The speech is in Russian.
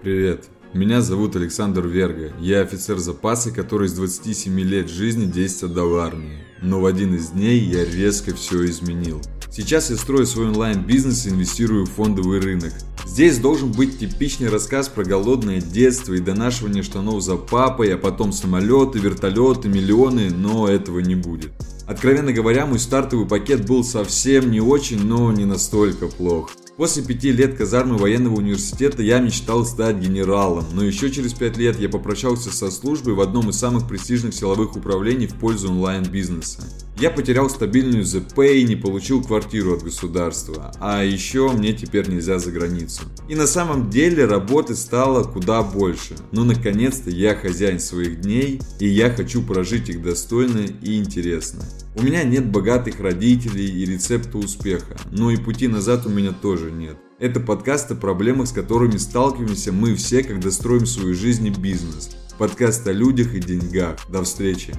Привет, меня зовут Александр Верга. Я офицер запаса, который с 27 лет жизни 10 отдал армии. Но в один из дней я резко все изменил. Сейчас я строю свой онлайн-бизнес и инвестирую в фондовый рынок. Здесь должен быть типичный рассказ про голодное детство и донашивание штанов за папой, а потом самолеты, вертолеты, миллионы, но этого не будет. Откровенно говоря, мой стартовый пакет был совсем не очень, но не настолько плох. После пяти лет казармы военного университета я мечтал стать генералом, но еще через пять лет я попрощался со службой в одном из самых престижных силовых управлений в пользу онлайн-бизнеса. Я потерял стабильную ЗП и не получил квартиру от государства, а еще мне теперь нельзя за границу. И на самом деле работы стало куда больше, но наконец-то я хозяин своих дней и я хочу прожить их достойно и интересно. У меня нет богатых родителей и рецепта успеха, но и пути назад у меня тоже нет. Это подкаст о проблемах, с которыми сталкиваемся мы все, когда строим свою жизнь и бизнес. Подкаст о людях и деньгах. До встречи!